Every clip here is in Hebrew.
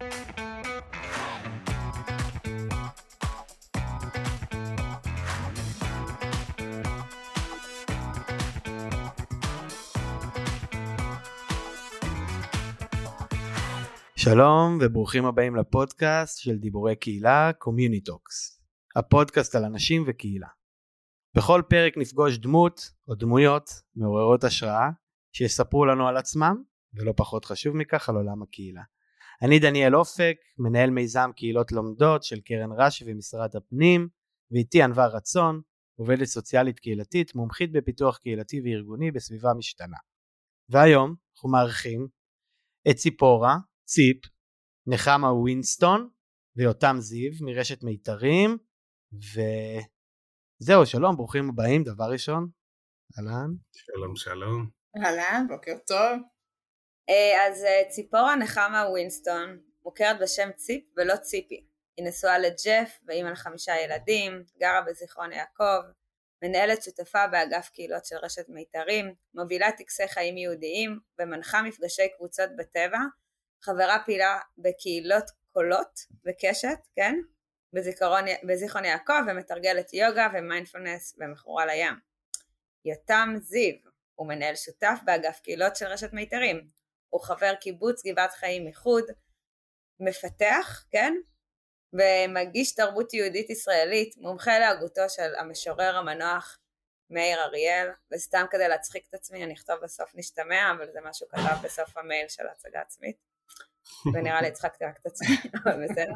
שלום וברוכים הבאים לפודקאסט של דיבורי קהילה CommuniTalks, הפודקאסט על אנשים וקהילה. בכל פרק נפגוש דמות או דמויות מעוררות השראה שיספרו לנו על עצמם ולא פחות חשוב מכך על עולם הקהילה. אני דניאל אופק, מנהל מיזם קהילות לומדות של קרן רש"י ומשרד הפנים, ואיתי ענווה רצון, עובדת סוציאלית קהילתית, מומחית בפיתוח קהילתי וארגוני בסביבה משתנה. והיום אנחנו מארחים את ציפורה, ציפ, נחמה ווינסטון ויותם זיו מרשת מיתרים וזהו שלום ברוכים הבאים דבר ראשון. אהלן. שלום שלום. אהלן בוקר טוב אז אה, ציפורה נחמה ווינסטון מוכרת בשם ציפ ולא ציפי היא נשואה לג'ף ואימא לחמישה ילדים גרה בזיכרון יעקב מנהלת שותפה באגף קהילות של רשת מיתרים, מובילה טקסי חיים יהודיים ומנחה מפגשי קבוצות בטבע חברה פעילה בקהילות קולות וקשת, כן? בזיכרון, בזיכרון יעקב ומתרגלת יוגה ומיינדפולנס ומכורה לים. יותם זיו הוא מנהל שותף באגף קהילות של רשת מיתרים. הוא חבר קיבוץ גבעת חיים איחוד, מפתח, כן? ומגיש תרבות יהודית ישראלית, מומחה להגותו של המשורר המנוח מאיר אריאל, וסתם כדי להצחיק את עצמי אני אכתוב בסוף נשתמע, אבל זה מה שהוא כתב בסוף המייל של ההצגה עצמית. ונראה לי הצחקתי רק את עצמי, אבל בסדר.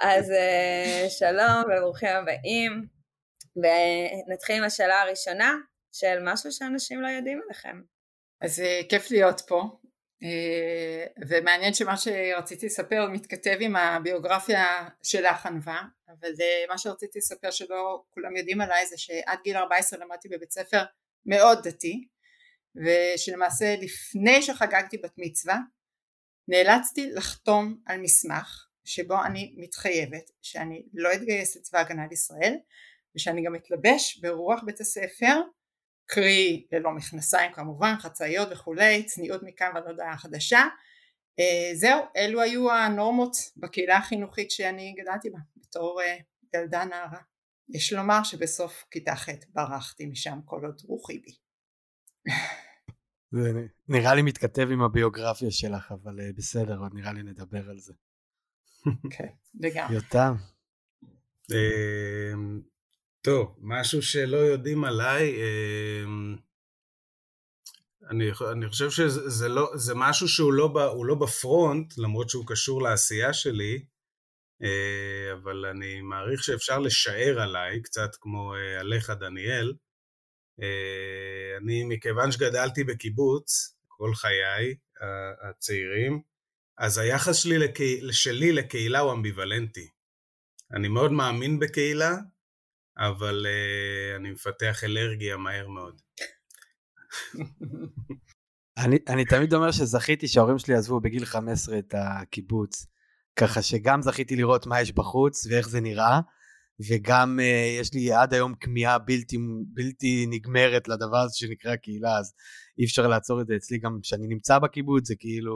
אז אה, שלום וברוכים הבאים, ונתחיל עם השאלה הראשונה של משהו שאנשים לא יודעים עליכם. אז אה, כיף להיות פה, אה, ומעניין שמה שרציתי לספר מתכתב עם הביוגרפיה שלך ענווה, אבל מה שרציתי לספר שלא כולם יודעים עליי זה שעד גיל 14 למדתי בבית ספר מאוד דתי, ושלמעשה לפני שחגגתי בת מצווה נאלצתי לחתום על מסמך שבו אני מתחייבת שאני לא אתגייס לצבא הגנה לישראל ושאני גם אתלבש ברוח בית הספר קרי ללא מכנסיים כמובן חצאיות וכולי צניעות מכאן ועד הודעה חדשה אה, זהו אלו היו הנורמות בקהילה החינוכית שאני גדלתי בה בתור אה, ילדה נערה יש לומר שבסוף כיתה ח' ברחתי משם כל עוד רוחי בי זה נראה לי מתכתב עם הביוגרפיה שלך, אבל uh, בסדר, עוד נראה לי נדבר על זה. כן, לגמרי. יותם. טוב, משהו שלא יודעים עליי, אמ, אני, אני חושב שזה לא, זה משהו שהוא לא, ב, לא בפרונט, למרות שהוא קשור לעשייה שלי, אה, אבל אני מעריך שאפשר לשער עליי, קצת כמו אה, עליך דניאל. אה, אני, מכיוון שגדלתי בקיבוץ כל חיי הצעירים, אז היחס שלי, לקה... שלי לקהילה הוא אמביוולנטי. אני מאוד מאמין בקהילה, אבל uh, אני מפתח אלרגיה מהר מאוד. אני, אני תמיד אומר שזכיתי שההורים שלי עזבו בגיל 15 את הקיבוץ, ככה שגם זכיתי לראות מה יש בחוץ ואיך זה נראה, וגם uh, יש לי עד היום כמיהה בלתי, בלתי נגמרת לדבר הזה שנקרא קהילה, אז אי אפשר לעצור את זה אצלי גם כשאני נמצא בקיבוץ, זה כאילו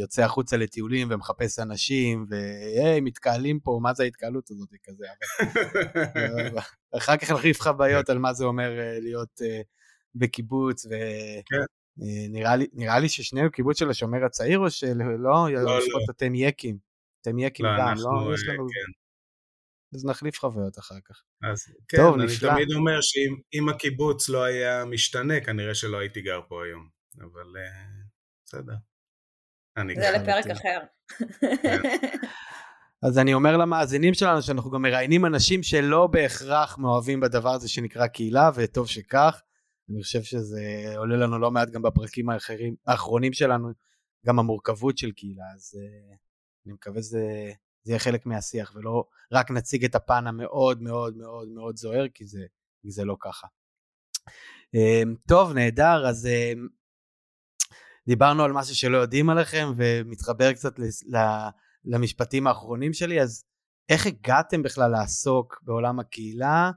יוצא החוצה לטיולים ומחפש אנשים, והי, מתקהלים פה, מה זה ההתקהלות הזאת כזה, אבל אחר כך נחליף חוויות על מה זה אומר uh, להיות uh, בקיבוץ, ונראה כן. לי, נראה לי ששנינו קיבוץ של השומר הצעיר, או שלא, לא, לא, לא. אתם יקים. אתם יקים לא, גם, לא? יש לנו... כן. אז נחליף חוויות אחר כך. אז כן, טוב, אני נפלא. תמיד אומר שאם הקיבוץ לא היה משתנה, כנראה שלא הייתי גר פה היום, אבל בסדר. זה לפרק אחר. כן. אז אני אומר למאזינים שלנו שאנחנו גם מראיינים אנשים שלא בהכרח מאוהבים בדבר הזה שנקרא קהילה, וטוב שכך. אני חושב שזה עולה לנו לא מעט גם בפרקים האחרים, האחרונים שלנו, גם המורכבות של קהילה, אז uh, אני מקווה שזה זה יהיה חלק מהשיח, ולא רק נציג את הפן המאוד מאוד מאוד מאוד זוהר, כי זה, כי זה לא ככה. אמ, טוב, נהדר, אז אמ, דיברנו על משהו שלא יודעים עליכם, ומתחבר קצת למשפטים האחרונים שלי, אז איך הגעתם בכלל לעסוק בעולם הקהילה?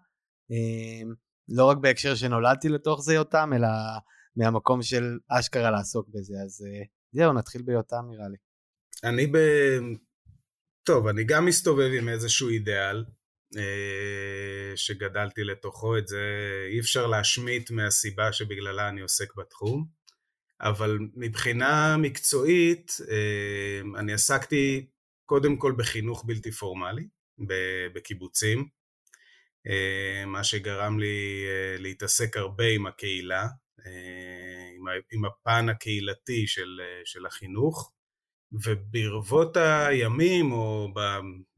אמ, לא רק בהקשר שנולדתי לתוך זה יותם, אלא מהמקום של אשכרה לעסוק בזה, אז אה, זהו, נתחיל ביותם נראה לי. אני ב... טוב, אני גם מסתובב עם איזשהו אידיאל אה, שגדלתי לתוכו, את זה אי אפשר להשמיט מהסיבה שבגללה אני עוסק בתחום, אבל מבחינה מקצועית אה, אני עסקתי קודם כל בחינוך בלתי פורמלי, בקיבוצים, אה, מה שגרם לי להתעסק הרבה עם הקהילה, עם הפן הקהילתי של, של החינוך. וברבות הימים, או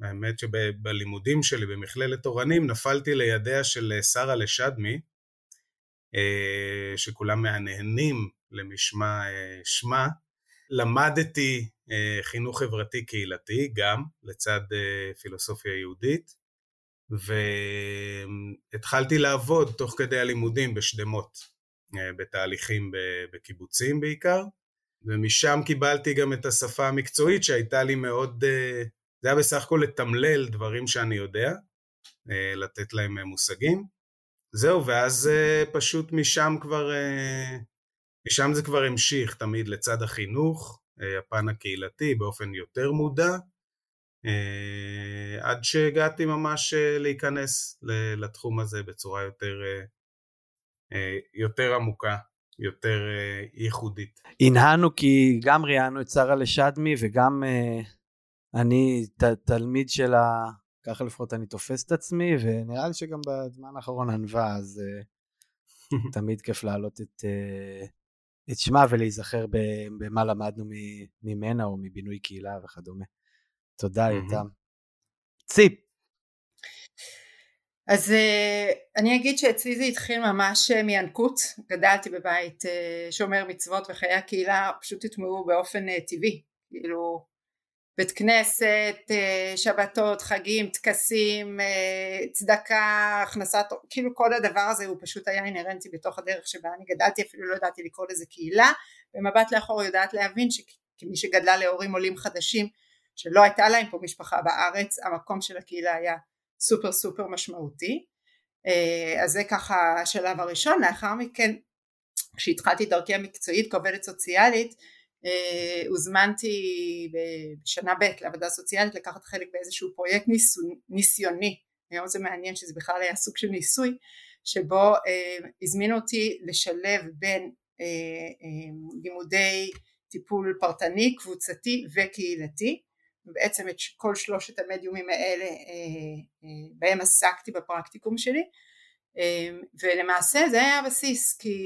האמת שבלימודים שלי במכללת אורנים, נפלתי לידיה של שרה לשדמי, אה, שכולם מהנהנים למשמע אה, שמה. למדתי אה, חינוך חברתי קהילתי גם, לצד פילוסופיה יהודית, והתחלתי לעבוד תוך כדי הלימודים בשדמות, בתהליכים בקיבוצים בעיקר. ומשם קיבלתי גם את השפה המקצועית שהייתה לי מאוד, אה, זה היה בסך הכל לתמלל דברים שאני יודע, אה, לתת להם אה, מושגים. זהו, ואז פשוט משם כבר, משם זה כבר המשיך תמיד לצד החינוך, הפן הקהילתי באופן יותר מודע, עד שהגעתי ממש להיכנס לתחום הזה בצורה יותר, יותר עמוקה. יותר ייחודית. הנהנו כי גם ראיינו את שרה לשדמי וגם אני ת, תלמיד שלה, ככה לפחות אני תופס את עצמי, ונראה לי שגם בזמן האחרון ענווה, אז תמיד כיף להעלות את, את שמה ולהיזכר במה למדנו ממנה או מבינוי קהילה וכדומה. תודה, יותם. ציפ. אז uh, אני אגיד שאצלי זה התחיל ממש uh, מינקות, גדלתי בבית uh, שומר מצוות וחיי הקהילה פשוט הטמעו באופן טבעי, כאילו בית כנסת, uh, שבתות, חגים, טקסים, uh, צדקה, הכנסת, כאילו כל הדבר הזה הוא פשוט היה אינהרנטי בתוך הדרך שבה אני גדלתי, אפילו לא ידעתי לקרוא לזה קהילה, במבט לאחור יודעת להבין שכמי שגדלה להורים עולים חדשים שלא הייתה להם פה משפחה בארץ, המקום של הקהילה היה סופר סופר משמעותי. אה, אז זה ככה השלב הראשון. לאחר מכן כשהתחלתי דרכי המקצועית כעובדת סוציאלית אה, הוזמנתי בשנה ב' לעבודה סוציאלית לקחת חלק באיזשהו פרויקט ניסיוני. היום זה מעניין שזה בכלל היה סוג של ניסוי שבו אה, הזמינו אותי לשלב בין לימודי טיפול פרטני, קבוצתי וקהילתי. בעצם את כל שלושת המדיומים האלה אה, אה, בהם עסקתי בפרקטיקום שלי. אה, ולמעשה זה היה הבסיס כי,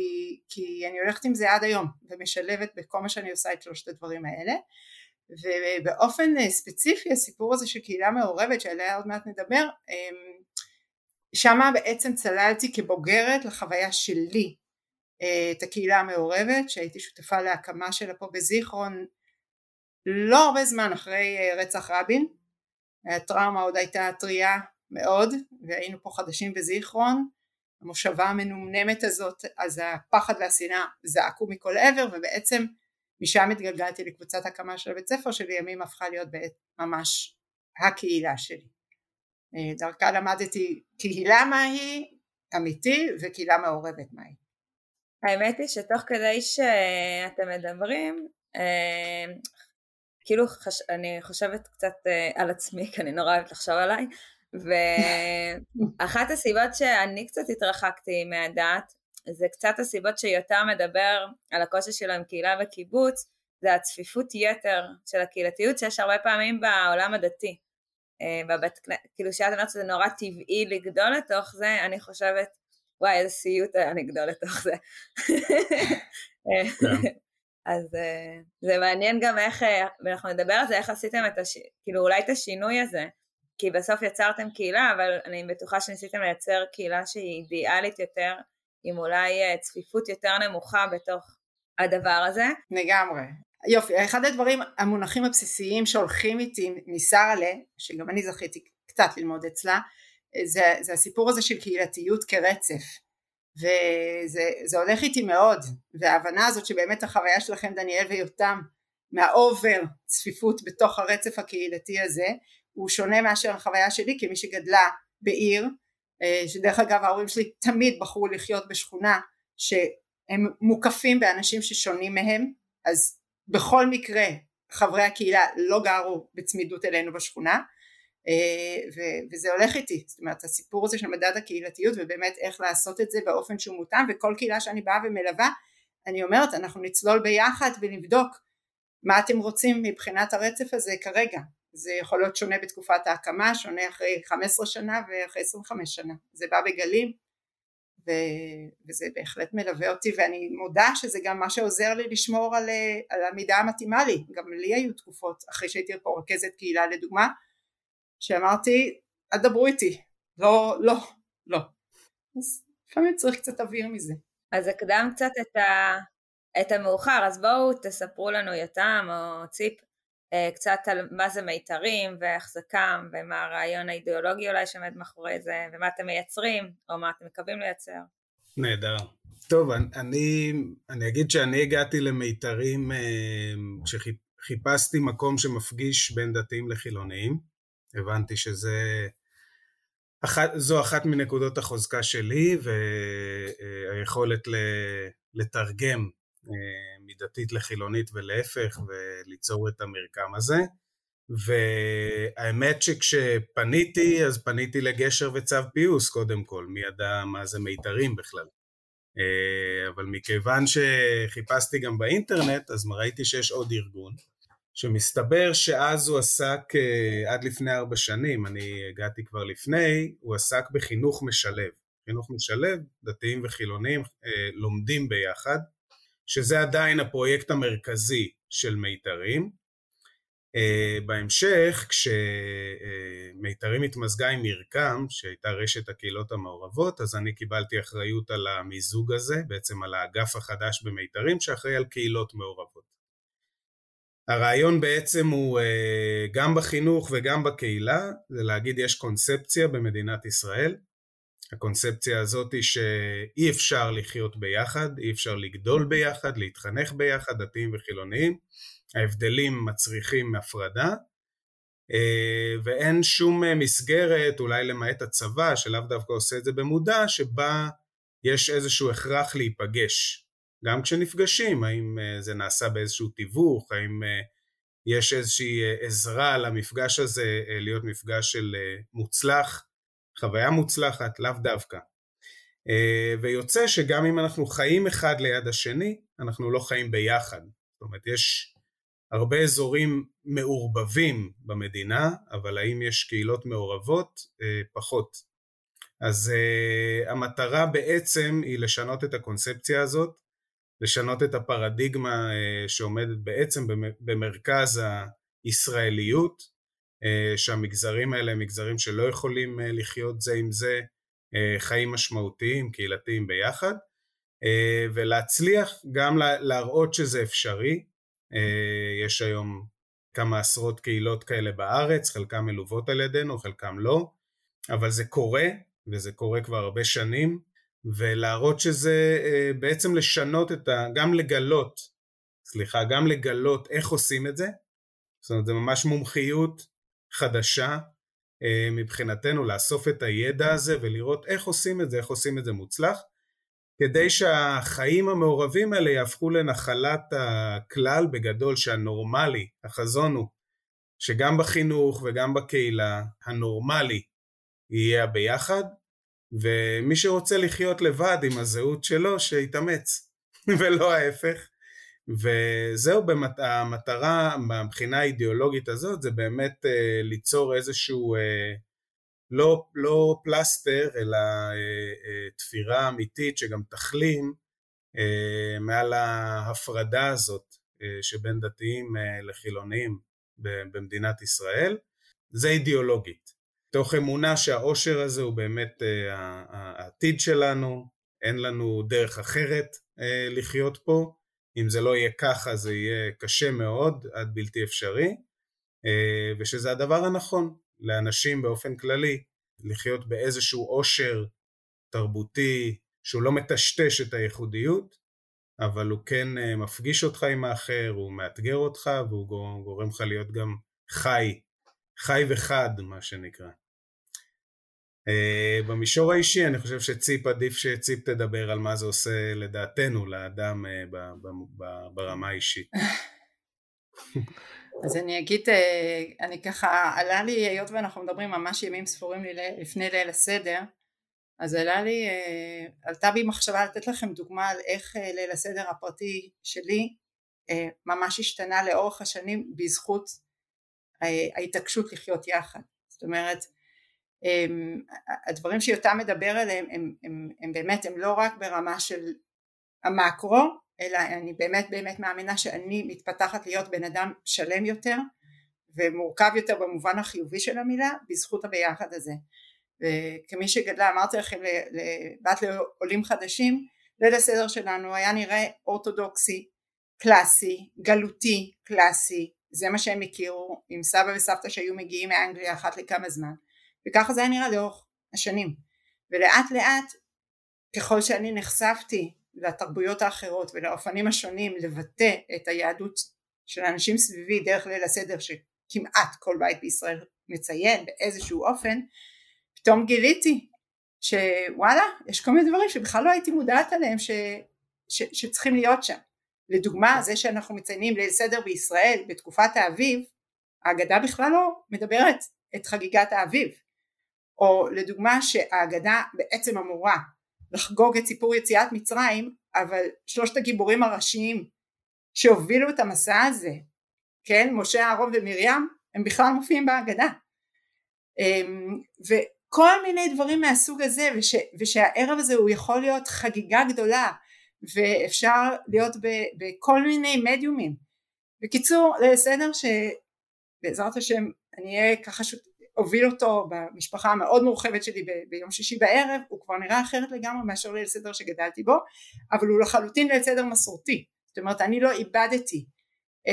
כי אני הולכת עם זה עד היום ומשלבת בכל מה שאני עושה את שלושת הדברים האלה. ובאופן ספציפי הסיפור הזה של קהילה מעורבת שעליה עוד מעט נדבר שמה בעצם צללתי כבוגרת לחוויה שלי את הקהילה המעורבת שהייתי שותפה להקמה שלה פה בזיכרון לא הרבה זמן אחרי אה, רצח רבין, הטראומה עוד הייתה טריה מאוד והיינו פה חדשים בזיכרון, המושבה המנומנמת הזאת אז הפחד והשנאה זעקו מכל עבר ובעצם משם התגלגלתי לקבוצת הקמה של הבית ספר שלימים הפכה להיות בעת ממש הקהילה שלי. אה, דרכה למדתי קהילה מהי אמיתי וקהילה מעורבת מהי. האמת היא שתוך כדי שאתם מדברים אה, כאילו חש... אני חושבת קצת uh, על עצמי, כי אני נורא אוהבת לחשוב עליי, ואחת הסיבות שאני קצת התרחקתי מהדת, זה קצת הסיבות שיותר מדבר על הקושי שלו עם קהילה וקיבוץ, זה הצפיפות יתר של הקהילתיות שיש הרבה פעמים בעולם הדתי. Uh, בבית, כאילו שאת אומרת שזה נורא טבעי לגדול לתוך זה, אני חושבת, וואי איזה סיוט היה לגדול לתוך זה. כן. אז uh, זה מעניין גם איך, אה, ואנחנו נדבר על זה, איך עשיתם את הש... כאילו אולי את השינוי הזה, כי בסוף יצרתם קהילה, אבל אני בטוחה שניסיתם לייצר קהילה שהיא אידיאלית יותר, עם אולי uh, צפיפות יותר נמוכה בתוך הדבר הזה. לגמרי. יופי, אחד הדברים, המונחים הבסיסיים שהולכים איתי משרלה, שגם אני זכיתי קצת ללמוד אצלה, זה, זה הסיפור הזה של קהילתיות כרצף. וזה הולך איתי מאוד וההבנה הזאת שבאמת החוויה שלכם דניאל ויותם מהאובר צפיפות בתוך הרצף הקהילתי הזה הוא שונה מאשר החוויה שלי כמי שגדלה בעיר אה, שדרך אגב ההורים שלי תמיד בחרו לחיות בשכונה שהם מוקפים באנשים ששונים מהם אז בכל מקרה חברי הקהילה לא גרו בצמידות אלינו בשכונה וזה הולך איתי, זאת אומרת הסיפור הזה של מדד הקהילתיות ובאמת איך לעשות את זה באופן שהוא מותאם וכל קהילה שאני באה ומלווה אני אומרת אנחנו נצלול ביחד ונבדוק מה אתם רוצים מבחינת הרצף הזה כרגע זה יכול להיות שונה בתקופת ההקמה, שונה אחרי 15 שנה ואחרי 25 שנה, זה בא בגלים ו... וזה בהחלט מלווה אותי ואני מודה שזה גם מה שעוזר לי לשמור על, על המידה המתאימה לי, גם לי היו תקופות אחרי שהייתי פה רכזת קהילה לדוגמה, שאמרתי אל תדברו איתי, לא, לא, לא, אז לפעמים צריך קצת אוויר מזה. אז הקדם קצת את, ה... את המאוחר, אז בואו תספרו לנו יתם או ציפ קצת על מה זה מיתרים ואיך זה קם ומה הרעיון האידיאולוגי אולי שעומד מאחורי זה ומה אתם מייצרים או מה אתם מקווים לייצר. נהדר. טוב, אני, אני אגיד שאני הגעתי למיתרים אה, כשחיפשתי מקום שמפגיש בין דתיים לחילוניים. הבנתי שזה... אחת, זו אחת מנקודות החוזקה שלי והיכולת לתרגם אה, מדתית לחילונית ולהפך וליצור את המרקם הזה. והאמת שכשפניתי אז פניתי לגשר וצו פיוס קודם כל מי ידע מה זה מיתרים בכלל. אה, אבל מכיוון שחיפשתי גם באינטרנט אז ראיתי שיש עוד ארגון שמסתבר שאז הוא עסק אה, עד לפני ארבע שנים, אני הגעתי כבר לפני, הוא עסק בחינוך משלב. חינוך משלב, דתיים וחילונים לומדים ביחד שזה עדיין הפרויקט המרכזי של מיתרים. Uh, בהמשך, כשמיתרים uh, התמזגה עם מרקם, שהייתה רשת הקהילות המעורבות, אז אני קיבלתי אחריות על המיזוג הזה, בעצם על האגף החדש במיתרים, שאחראי על קהילות מעורבות. הרעיון בעצם הוא uh, גם בחינוך וגם בקהילה, זה להגיד יש קונספציה במדינת ישראל, הקונספציה הזאת היא שאי אפשר לחיות ביחד, אי אפשר לגדול ביחד, להתחנך ביחד, דתיים וחילוניים, ההבדלים מצריכים הפרדה, אה, ואין שום מסגרת, אולי למעט הצבא, שלאו דווקא עושה את זה במודע, שבה יש איזשהו הכרח להיפגש. גם כשנפגשים, האם אה, זה נעשה באיזשהו תיווך, האם אה, יש איזושהי עזרה למפגש הזה להיות מפגש של מוצלח, חוויה מוצלחת, לאו דווקא. אה, ויוצא שגם אם אנחנו חיים אחד ליד השני, אנחנו לא חיים ביחד. זאת אומרת, יש הרבה אזורים מעורבבים במדינה, אבל האם יש קהילות מעורבות? אה, פחות. אז uh, המטרה בעצם היא לשנות את הקונספציה הזאת, לשנות את הפרדיגמה שעומדת בעצם במרכז הישראליות, אה, שהמגזרים האלה הם מגזרים שלא יכולים אה, לחיות זה עם זה אה, חיים משמעותיים, קהילתיים ביחד, ולהצליח גם להראות שזה אפשרי. יש היום כמה עשרות קהילות כאלה בארץ, חלקם מלוות על ידינו, חלקם לא, אבל זה קורה, וזה קורה כבר הרבה שנים, ולהראות שזה בעצם לשנות את ה... גם לגלות, סליחה, גם לגלות איך עושים את זה, זאת אומרת זה ממש מומחיות חדשה אה, מבחינתנו לאסוף את הידע הזה ולראות איך עושים את זה, איך עושים את זה מוצלח, כדי שהחיים המעורבים האלה יהפכו לנחלת הכלל בגדול שהנורמלי, החזון הוא שגם בחינוך וגם בקהילה הנורמלי יהיה הביחד ומי שרוצה לחיות לבד עם הזהות שלו שיתאמץ ולא ההפך וזהו, במת... המטרה מבחינה האידיאולוגית הזאת זה באמת אה, ליצור איזשהו אה, לא, לא פלסטר אלא אה, אה, תפירה אמיתית שגם תחלים אה, מעל ההפרדה הזאת אה, שבין דתיים אה, לחילונים במדינת ישראל, זה אידיאולוגית. תוך אמונה שהאושר הזה הוא באמת אה, העתיד שלנו, אין לנו דרך אחרת אה, לחיות פה, אם זה לא יהיה ככה זה יהיה קשה מאוד עד בלתי אפשרי אה, ושזה הדבר הנכון לאנשים באופן כללי לחיות באיזשהו עושר תרבותי שהוא לא מטשטש את הייחודיות אבל הוא כן אה, מפגיש אותך עם האחר, הוא מאתגר אותך והוא גורם לך להיות גם חי, חי וחד מה שנקרא. Uh, במישור האישי אני חושב שציפ עדיף שציפ תדבר על מה זה עושה לדעתנו לאדם ב- ברמה האישית. אז אני אגיד, אה, אני ככה, עלה לי, היות ואנחנו מדברים ממש ימים ספורים לי לפני ליל הסדר, אז עלה לי, אה, עלתה בי מחשבה לתת לכם דוגמה על איך אה, ליל הסדר הפרטי שלי ממש השתנה לאורך השנים בזכות ההתעקשות לחיות יחד. זאת אומרת, הדברים שיותם מדבר עליהם הם, הם, הם באמת, הם לא רק ברמה של המקרו, אלא אני באמת באמת מאמינה שאני מתפתחת להיות בן אדם שלם יותר ומורכב יותר במובן החיובי של המילה בזכות הביחד הזה. וכמי שגדלה אמרתי לכם לבת לעולים חדשים ליל הסדר שלנו היה נראה אורתודוקסי קלאסי גלותי קלאסי זה מה שהם הכירו עם סבא וסבתא שהיו מגיעים מאנגליה אחת לכמה זמן וככה זה היה נראה לאורך השנים. ולאט לאט ככל שאני נחשפתי לתרבויות האחרות ולאופנים השונים לבטא את היהדות של האנשים סביבי דרך ליל הסדר שכמעט כל בית בישראל מציין באיזשהו אופן פתאום גיליתי שוואלה יש כל מיני דברים שבכלל לא הייתי מודעת עליהם ש, ש, שצריכים להיות שם. לדוגמה זה שאנחנו מציינים ליל סדר בישראל בתקופת האביב ההגדה בכלל לא מדברת את חגיגת האביב או לדוגמה שההגדה בעצם אמורה לחגוג את סיפור יציאת מצרים אבל שלושת הגיבורים הראשיים שהובילו את המסע הזה כן משה אהרון ומרים הם בכלל מופיעים בהגדה אמ, וכל מיני דברים מהסוג הזה וש, ושהערב הזה הוא יכול להיות חגיגה גדולה ואפשר להיות ב, בכל מיני מדיומים בקיצור בסדר שבעזרת השם אני אהיה ככה. הוביל אותו במשפחה המאוד מורחבת שלי ב- ביום שישי בערב הוא כבר נראה אחרת לגמרי מאשר ליל סדר שגדלתי בו אבל הוא לחלוטין ליל סדר מסורתי. זאת אומרת אני לא איבדתי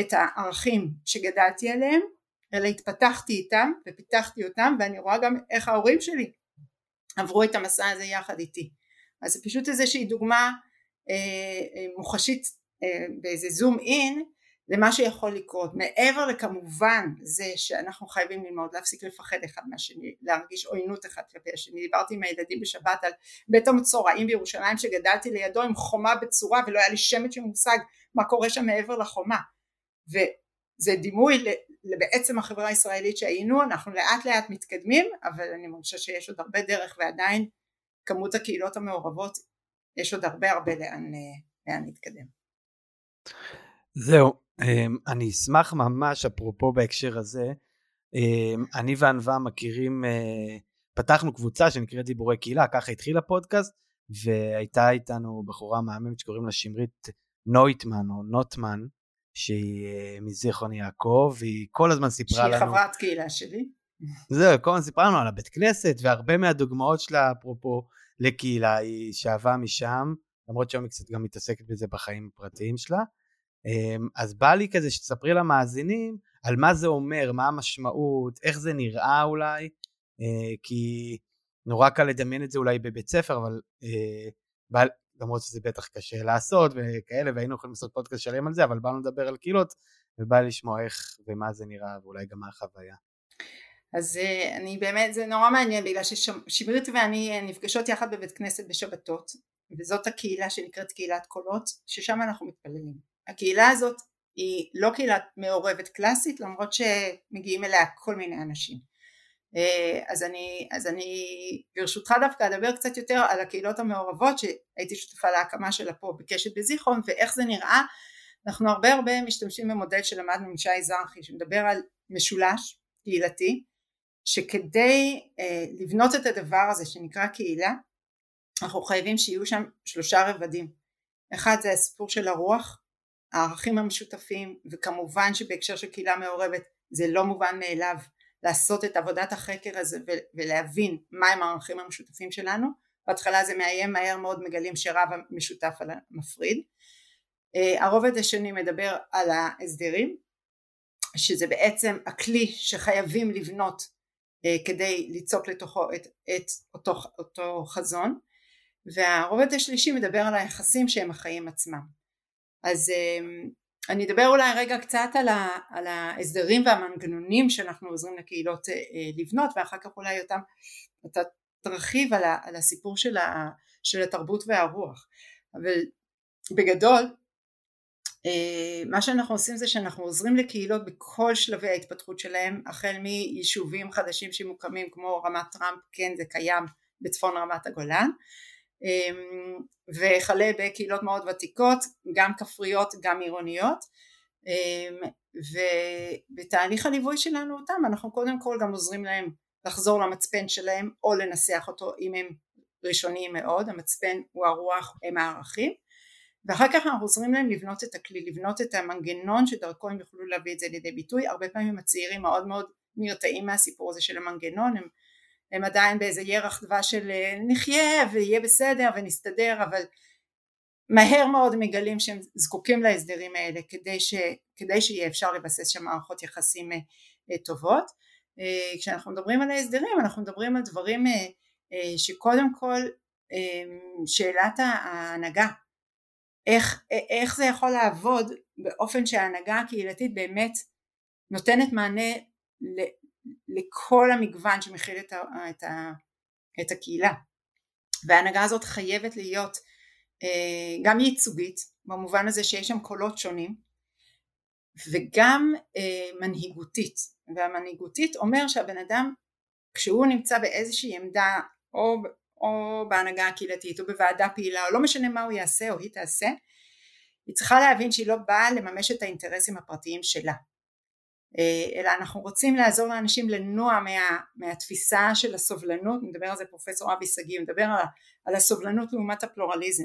את הערכים שגדלתי עליהם אלא התפתחתי איתם ופיתחתי אותם ואני רואה גם איך ההורים שלי עברו את המסע הזה יחד איתי. אז זה פשוט איזושהי דוגמה אה, אה, מוחשית אה, באיזה זום אין למה שיכול לקרות. מעבר לכמובן זה שאנחנו חייבים ללמוד להפסיק לפחד אחד מהשני להרגיש עוינות אחד כלפי השני. דיברתי עם הילדים בשבת על בית המצורעים בירושלים שגדלתי לידו עם חומה בצורה ולא היה לי שמץ של מושג מה קורה שם מעבר לחומה. וזה דימוי בעצם החברה הישראלית שהיינו אנחנו לאט לאט מתקדמים אבל אני מרגישה שיש עוד הרבה דרך ועדיין כמות הקהילות המעורבות יש עוד הרבה הרבה לאן, לאן להתקדם. זהו אני אשמח ממש, אפרופו בהקשר הזה, אמ, אני וענווה מכירים, אה, פתחנו קבוצה שנקראת דיבורי קהילה, ככה התחיל הפודקאסט, והייתה איתנו בחורה מהממת שקוראים לה שמרית נויטמן או נוטמן, שהיא אה, מזיכרון יעקב, והיא כל הזמן סיפרה שהיא לנו... שהיא חברת קהילה שלי. זהו, כל הזמן סיפרה לנו על הבית כנסת, והרבה מהדוגמאות שלה, אפרופו לקהילה, היא שאבה משם, למרות שהיום היא קצת גם מתעסקת בזה בחיים הפרטיים שלה. אמ, אז בא לי כזה שתספרי למאזינים על מה זה אומר, מה המשמעות, איך זה נראה אולי, אה, כי נורא קל לדמיין את זה אולי בבית ספר, אבל אה, בא, למרות שזה בטח קשה לעשות וכאלה, והיינו יכולים לעשות פודקאסט שלם על זה, אבל באנו לדבר על קהילות, ובא לי לשמוע איך ומה זה נראה, ואולי גם מה החוויה. אז אה, אני באמת, זה נורא מעניין, בגלל ששמרית ואני נפגשות יחד בבית כנסת בשבתות, וזאת הקהילה שנקראת קהילת קולות, ששם אנחנו מתפללים. הקהילה הזאת היא לא קהילה מעורבת קלאסית למרות שמגיעים אליה כל מיני אנשים. אה, אז אני, אז אני ברשותך דווקא אדבר קצת יותר על הקהילות המעורבות שהייתי שותפה להקמה שלה פה בקשת בזיכרון ואיך זה נראה. אנחנו הרבה הרבה משתמשים במודל שלמדנו משי זרחי שמדבר על משולש קהילתי שכדי אה, לבנות את הדבר הזה שנקרא קהילה אנחנו חייבים שיהיו שם שלושה רבדים. אחד זה הסיפור של הרוח הערכים המשותפים וכמובן שבהקשר של קהילה מעורבת זה לא מובן מאליו לעשות את עבודת החקר הזה ולהבין מהם הערכים המשותפים שלנו. בהתחלה זה מאיים מהר מאוד מגלים שרב המשותף על המפריד. אה, הרובד השני מדבר על ההסדרים שזה בעצם הכלי שחייבים לבנות אה, כדי ליצוק לתוכו את, את אותו, אותו חזון. והרובד השלישי מדבר על היחסים שהם החיים עצמם אז אמ, אני אדבר אולי רגע קצת על, ה, על ההסדרים והמנגנונים שאנחנו עוזרים לקהילות אה, אה, לבנות ואחר כך אולי אותם אתה תרחיב על, ה, על הסיפור של, ה, של התרבות והרוח. אבל בגדול מה שאנחנו עושים זה שאנחנו עוזרים לקהילות בכל שלבי ההתפתחות שלהם החל מיישובים חדשים שמוקמים כמו רמת טראמפ כן זה קיים בצפון רמת הגולן וכלה בקהילות מאוד ותיקות גם כפריות גם עירוניות. ובתהליך הליווי שלנו אותם אנחנו קודם כל גם עוזרים להם לחזור למצפן שלהם או לנסח אותו אם הם ראשוניים מאוד. המצפן הוא הרוח הם הערכים. ואחר כך אנחנו עוזרים להם לבנות את הכלי, לבנות את המנגנון שדרכו הם יוכלו להביא את זה לידי ביטוי, הרבה פעמים הצעירים מאוד מאוד נרתעים מהסיפור הזה של המנגנון, הם, הם עדיין באיזה ירח דבש של נחיה ויהיה בסדר ונסתדר, אבל מהר מאוד מגלים שהם זקוקים להסדרים האלה כדי, ש, כדי שיהיה אפשר לבסס שם מערכות יחסים אה, טובות. אה, כשאנחנו מדברים על ההסדרים אנחנו מדברים על דברים אה, שקודם כל שאלת ההנהגה איך, איך זה יכול לעבוד באופן שההנהגה הקהילתית באמת נותנת מענה לכל המגוון שמכיל את, ה, את, ה, את הקהילה. וההנהגה הזאת חייבת להיות אה, גם ייצוגית במובן הזה שיש שם קולות שונים וגם אה, מנהיגותית. והמנהיגותית אומר שהבן אדם כשהוא נמצא באיזושהי עמדה או או בהנהגה הקהילתית או בוועדה פעילה או לא משנה מה הוא יעשה או היא תעשה היא צריכה להבין שהיא לא באה לממש את האינטרסים הפרטיים שלה אלא אנחנו רוצים לעזור לאנשים לנוע מה, מהתפיסה של הסובלנות, מדבר על זה פרופסור אבי שגיא, מדבר על, על הסובלנות לעומת הפלורליזם.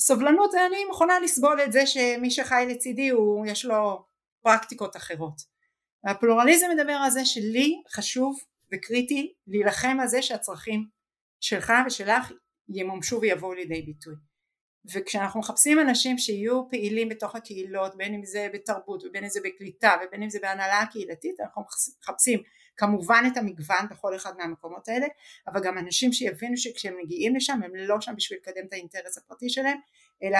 סובלנות זה אני מוכנה לסבול את זה שמי שחי לצידי הוא יש לו פרקטיקות אחרות. הפלורליזם מדבר על זה שלי חשוב וקריטי להילחם על זה שהצרכים שלך ושלך ימומשו ויבואו לידי ביטוי וכשאנחנו מחפשים אנשים שיהיו פעילים בתוך הקהילות בין אם זה בתרבות ובין אם זה בקליטה ובין אם זה בהנהלה הקהילתית אנחנו מחפשים כמובן את המגוון בכל אחד מהמקומות האלה אבל גם אנשים שיבינו שכשהם מגיעים לשם הם לא שם בשביל לקדם את האינטרס הפרטי שלהם אלא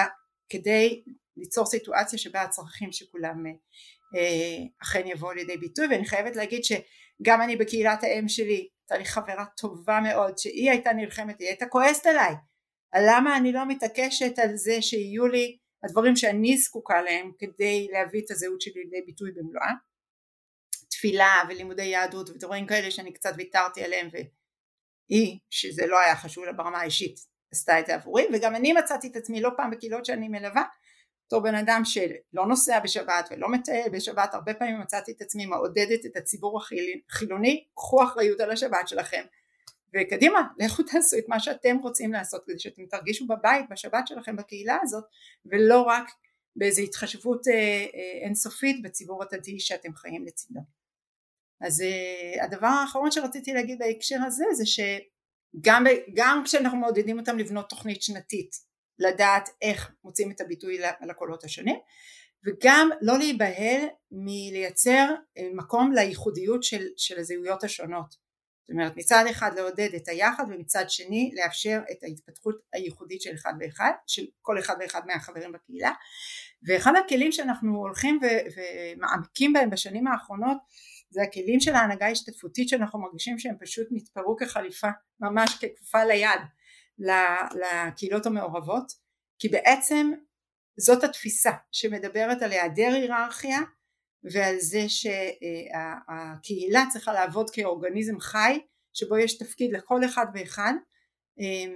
כדי ליצור סיטואציה שבה הצרכים שכולם אה, אכן יבואו לידי ביטוי. ואני חייבת להגיד שגם אני בקהילת האם שלי הייתה לי חברה טובה מאוד שהיא הייתה נלחמת, היא הייתה כועסת עליי. על למה אני לא מתעקשת על זה שיהיו לי הדברים שאני זקוקה להם כדי להביא את הזהות שלי לידי ביטוי במלואה? תפילה ולימודי יהדות ודברים כאלה שאני קצת ויתרתי עליהם והיא שזה לא היה חשוב לה ברמה האישית עשתה את זה עבורי וגם אני מצאתי את עצמי לא פעם בקהילות שאני מלווה בתור בן אדם שלא נוסע בשבת ולא מטייל בשבת הרבה פעמים מצאתי את עצמי מעודדת את הציבור החילוני קחו אחריות על השבת שלכם וקדימה לכו תעשו את מה שאתם רוצים לעשות כדי שאתם תרגישו בבית בשבת שלכם בקהילה הזאת ולא רק באיזו התחשבות אה, אה, אינסופית בציבור הדתי שאתם חיים לצידו. אז אה, הדבר האחרון שרציתי להגיד בהקשר הזה זה שגם כשאנחנו מעודדים אותם לבנות תוכנית שנתית לדעת איך מוצאים את הביטוי לקולות השונים וגם לא להיבהל מלייצר אה, מקום לייחודיות של, של הזהויות השונות זאת אומרת מצד אחד לעודד את היחד ומצד שני לאפשר את ההתפתחות הייחודית של אחד ואחד של כל אחד ואחד מהחברים בקהילה. ואחד הכלים שאנחנו הולכים ו- ומעמקים בהם בשנים האחרונות זה הכלים של ההנהגה ההשתתפותית שאנחנו מרגישים שהם פשוט נתפרו כחליפה ממש ככפופה ליד לקהילות המעורבות כי בעצם זאת התפיסה שמדברת על היעדר היררכיה ועל זה שהקהילה צריכה לעבוד כאורגניזם חי שבו יש תפקיד לכל אחד ואחד אמ,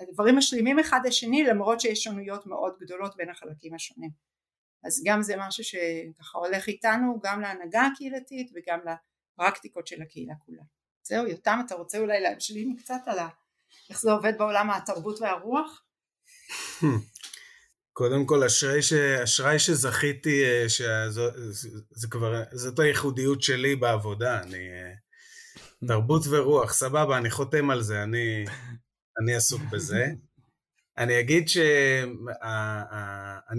והדברים משלימים אחד לשני למרות שיש שונויות מאוד גדולות בין החלקים השונים אז גם זה משהו שככה הולך איתנו גם להנהגה הקהילתית וגם לפרקטיקות של הקהילה כולה זהו יותם אתה רוצה אולי להשלים קצת על. איך זה עובד בעולם התרבות והרוח? קודם כל אשרי, ש... אשרי שזכיתי, אה, שזו, זה כבר, זאת הייחודיות שלי בעבודה, אני, אה, תרבות ורוח, סבבה, אני חותם על זה, אני, אני עסוק בזה. אני אגיד שאני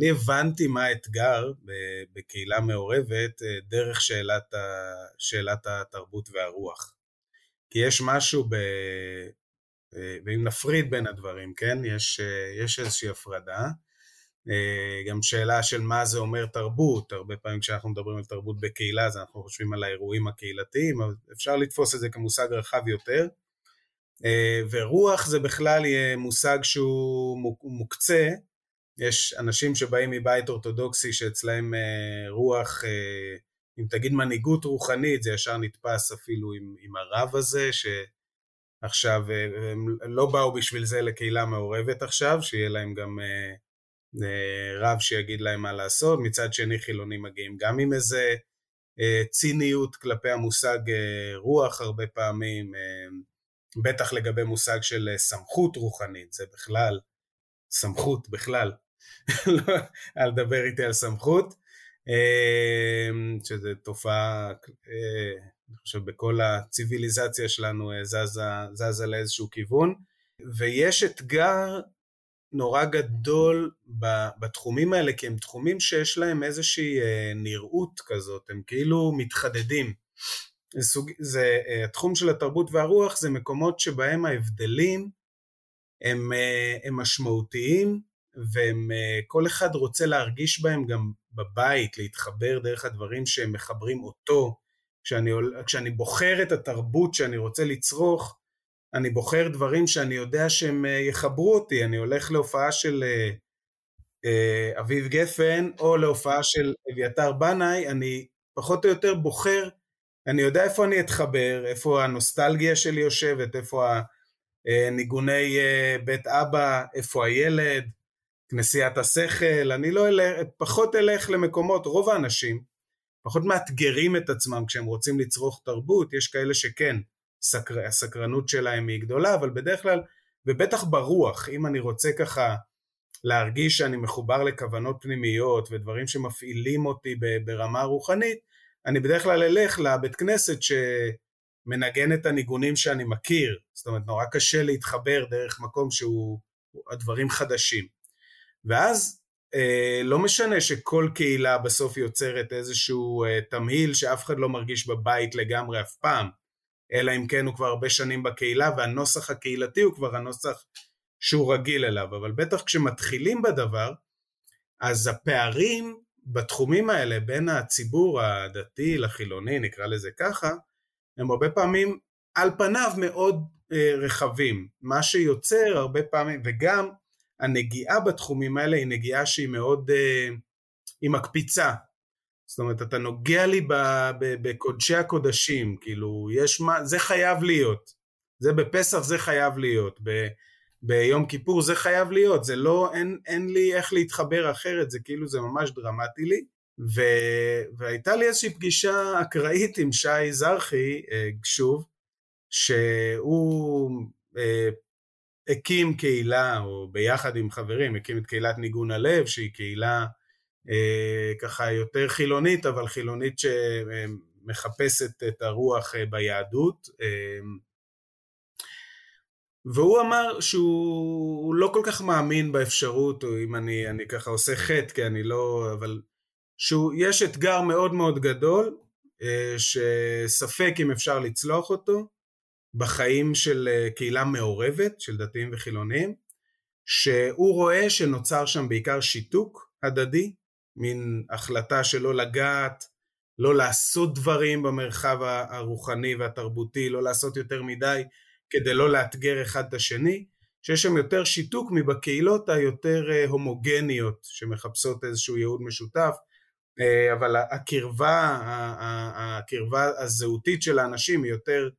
הבנתי מה האתגר בקהילה מעורבת אה, דרך שאלת, שאלת התרבות והרוח. כי יש משהו ב... ואם נפריד בין הדברים, כן? יש, יש איזושהי הפרדה. אה, גם שאלה של מה זה אומר תרבות, הרבה פעמים כשאנחנו מדברים על תרבות בקהילה אז אנחנו חושבים על האירועים הקהילתיים, אבל אפשר לתפוס את זה כמושג רחב יותר. אה, ורוח זה בכלל יהיה מושג שהוא מוקצה יש אנשים שבאים מבית אורתודוקסי שאצלהם אה, רוח, אם תגיד מנהיגות רוחנית, זה ישר נתפס אפילו עם, עם הרב הזה, שעכשיו אה, הם לא באו בשביל זה לקהילה מעורבת עכשיו, שיהיה להם גם רב שיגיד להם מה לעשות, מצד שני חילונים מגיעים גם עם איזה אה, ציניות כלפי המושג אה, רוח הרבה פעמים, אה, בטח לגבי מושג של אה, סמכות רוחנית, זה בכלל, סמכות בכלל. לא, אל תדבר איתי על סמכות, שזו תופעה, אה, אני חושב בכל הציוויליזציה שלנו אה, זזה, זזה לאיזשהו כיוון, ויש אתגר נורא גדול בתחומים האלה, כי הם תחומים שיש להם איזושהי אה, נראות כזאת, הם כאילו מתחדדים. סוג, זה התחום של התרבות והרוח זה מקומות שבהם ההבדלים הם, הם משמעותיים וכל אחד רוצה להרגיש בהם גם בבית, להתחבר דרך הדברים שהם מחברים אותו. כשאני, כשאני בוחר את התרבות שאני רוצה לצרוך, אני בוחר דברים שאני יודע שהם אה, יחברו אותי, אני הולך להופעה של אה, אה, אביב גפן או להופעה של אביתר בנאי, אני פחות או יותר בוחר, אני יודע איפה אני אתחבר, איפה הנוסטלגיה שלי יושבת, איפה הניגוני בית אבא, איפה הילד, כנסיית השכל, אני לא אלך, פחות אלך למקומות, רוב האנשים פחות מאתגרים את עצמם כשהם רוצים לצרוך תרבות, יש כאלה שכן, סקר, הסקרנות שלהם היא גדולה, אבל בדרך כלל, ובטח ברוח, אם אני רוצה ככה להרגיש שאני מחובר לכוונות פנימיות ודברים שמפעילים אותי ברמה רוחנית, אני בדרך כלל אלך לבית כנסת שמנגן את הניגונים שאני מכיר, זאת אומרת נורא קשה להתחבר דרך מקום שהוא הדברים חדשים. ואז אה, לא משנה שכל קהילה בסוף יוצרת איזשהו אה, תמהיל שאף אחד לא מרגיש בבית לגמרי אף פעם, אלא אם כן הוא כבר הרבה שנים בקהילה והנוסח הקהילתי הוא כבר הנוסח שהוא רגיל אליו, אבל בטח כשמתחילים בדבר, אז הפערים בתחומים האלה בין הציבור הדתי לחילוני, נקרא לזה ככה, הם הרבה פעמים על פניו מאוד אה, רחבים, מה שיוצר הרבה פעמים, וגם הנגיעה בתחומים האלה היא נגיעה שהיא מאוד, אה, היא מקפיצה. זאת אומרת, אתה נוגע לי בקודשי הקודשים, כאילו, יש מה, זה חייב להיות. זה בפסח זה חייב להיות, ב, ביום כיפור זה חייב להיות, זה לא, אין, אין לי איך להתחבר אחרת, זה כאילו, זה ממש דרמטי לי. ו, והייתה לי איזושהי פגישה אקראית עם שי זרחי, אה, שוב, שהוא אה, הקים קהילה, או ביחד עם חברים, הקים את קהילת ניגון הלב, שהיא קהילה ככה יותר חילונית, אבל חילונית שמחפשת את הרוח אה, ביהדות. אה, והוא אמר שהוא לא כל כך מאמין באפשרות, או אם אני, אני ככה עושה חטא, כי אני לא, אבל שיש אתגר מאוד מאוד גדול, אה, שספק אם אפשר לצלוח אותו, בחיים של אה, קהילה מעורבת, של דתיים וחילונים, שהוא רואה שנוצר שם בעיקר שיתוק הדדי, מין החלטה שלא לגעת, לא לעשות דברים במרחב הרוחני והתרבותי, לא לעשות יותר מדי כדי לא לאתגר אחד את השני, שיש שם יותר שיתוק מבקהילות היותר אה, הומוגניות שמחפשות איזשהו ייעוד משותף, אה, אבל הקרבה, הקרבה הזהותית של האנשים היא יותר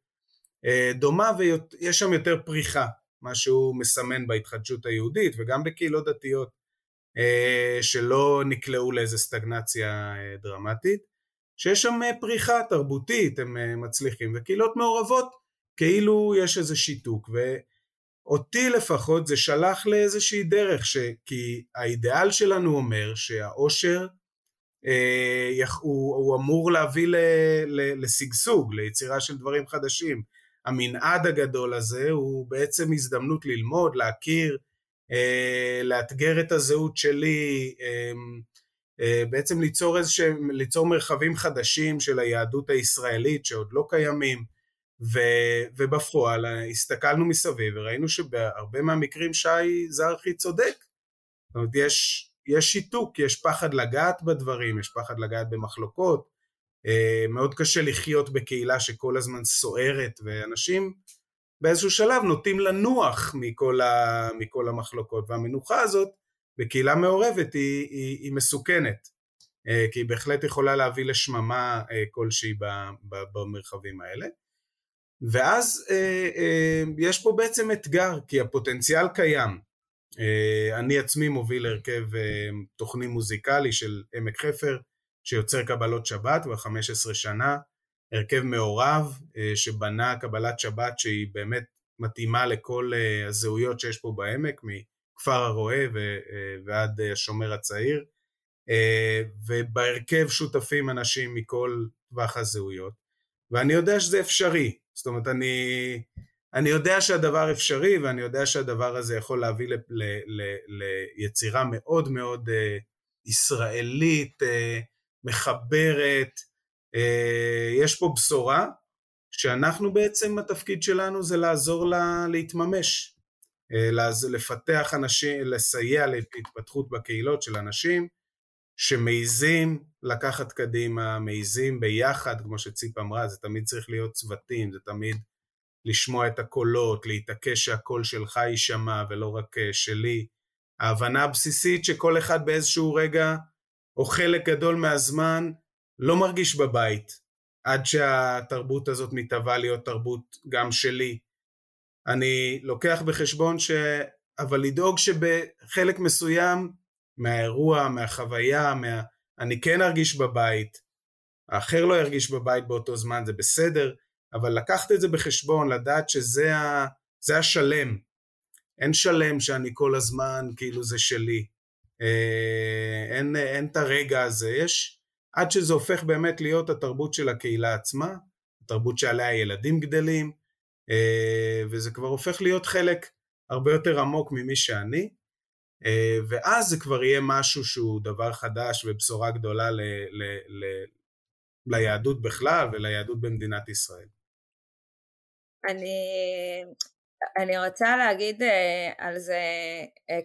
אה, דומה ויש שם יותר פריחה, מה שהוא מסמן בהתחדשות היהודית וגם בקהילות דתיות שלא נקלעו לאיזה סטגנציה אה, דרמטית, שיש שם פריחה תרבותית, הם מצליחים, וקהילות מעורבות כאילו יש איזה שיתוק, ואותי לפחות זה שלח לאיזושהי דרך, ש... כי האידיאל שלנו אומר שהאושר הוא, הוא אמור להביא לשגשוג, ליצירה של דברים חדשים, המנעד הגדול הזה הוא בעצם הזדמנות ללמוד, להכיר, אה, לאתגר את הזהות שלי, אה, אה, בעצם ליצור איזשהם, ליצור מרחבים חדשים של היהדות הישראלית שעוד לא קיימים, ו, ובפועל הסתכלנו מסביב וראינו שבהרבה מהמקרים שי זרחי צודק. זאת אומרת, יש, יש שיתוק, יש פחד לגעת בדברים, יש פחד לגעת במחלוקות, אה, מאוד קשה לחיות בקהילה שכל הזמן סוערת, ואנשים באיזשהו שלב נוטים לנוח מכל, ה, מכל המחלוקות, והמנוחה הזאת בקהילה מעורבת היא, היא, היא מסוכנת, אה, כי היא בהחלט יכולה להביא לשממה אה, כלשהי במרחבים האלה. ואז יש פה בעצם אתגר, כי הפוטנציאל קיים. אני עצמי מוביל הרכב תוכני מוזיקלי של עמק חפר, שיוצר קבלות שבת כבר 15 שנה, הרכב מעורב שבנה קבלת שבת שהיא באמת מתאימה לכל הזהויות שיש פה בעמק, כפר הרועה אה, ועד אה, השומר הצעיר, אה, ובהרכב שותפים אנשים מכל טווח הזהויות, ואני יודע שזה אפשרי, זאת אומרת אני, אני יודע שהדבר אפשרי ואני יודע שהדבר הזה יכול להביא ל, ל, ל, ליצירה מאוד מאוד ישראלית, מחברת, יש פה בשורה שאנחנו בעצם התפקיד שלנו זה לעזור לה להתממש, אה, לפתח אנשים, לסייע להתפתחות בקהילות של אנשים שמעיזים לקחת קדימה, מעיזים ביחד, כמו שציפ אמרה, זה תמיד צריך להיות צוותים, זה תמיד לשמוע את הקולות, להתעקש שהקול שלך יישמע ולא רק אה, שלי. ההבנה הבסיסית שכל אחד באיזשהו רגע, או חלק גדול מהזמן, לא מרגיש בבית, עד שהתרבות הזאת מתהווה להיות תרבות גם שלי, אני לוקח בחשבון ש... אבל לדאוג שבחלק מסוים מהאירוע, מהחוויה, מה... אני כן ארגיש בבית, האחר לא ירגיש בבית באותו זמן, זה בסדר, אבל לקחת את זה בחשבון, לדעת שזה ה... זה השלם. אין שלם שאני כל הזמן כאילו זה שלי. אה, אין, אין את הרגע הזה, יש עד שזה הופך באמת להיות התרבות של הקהילה עצמה, התרבות שעליה ילדים גדלים, אה, וזה כבר הופך להיות חלק הרבה יותר עמוק ממי שאני, אה, ואז זה כבר יהיה משהו שהוא דבר חדש ובשורה גדולה ל, ל, ל, ליהדות בכלל וליהדות במדינת ישראל. אני, אני רוצה להגיד אה, על זה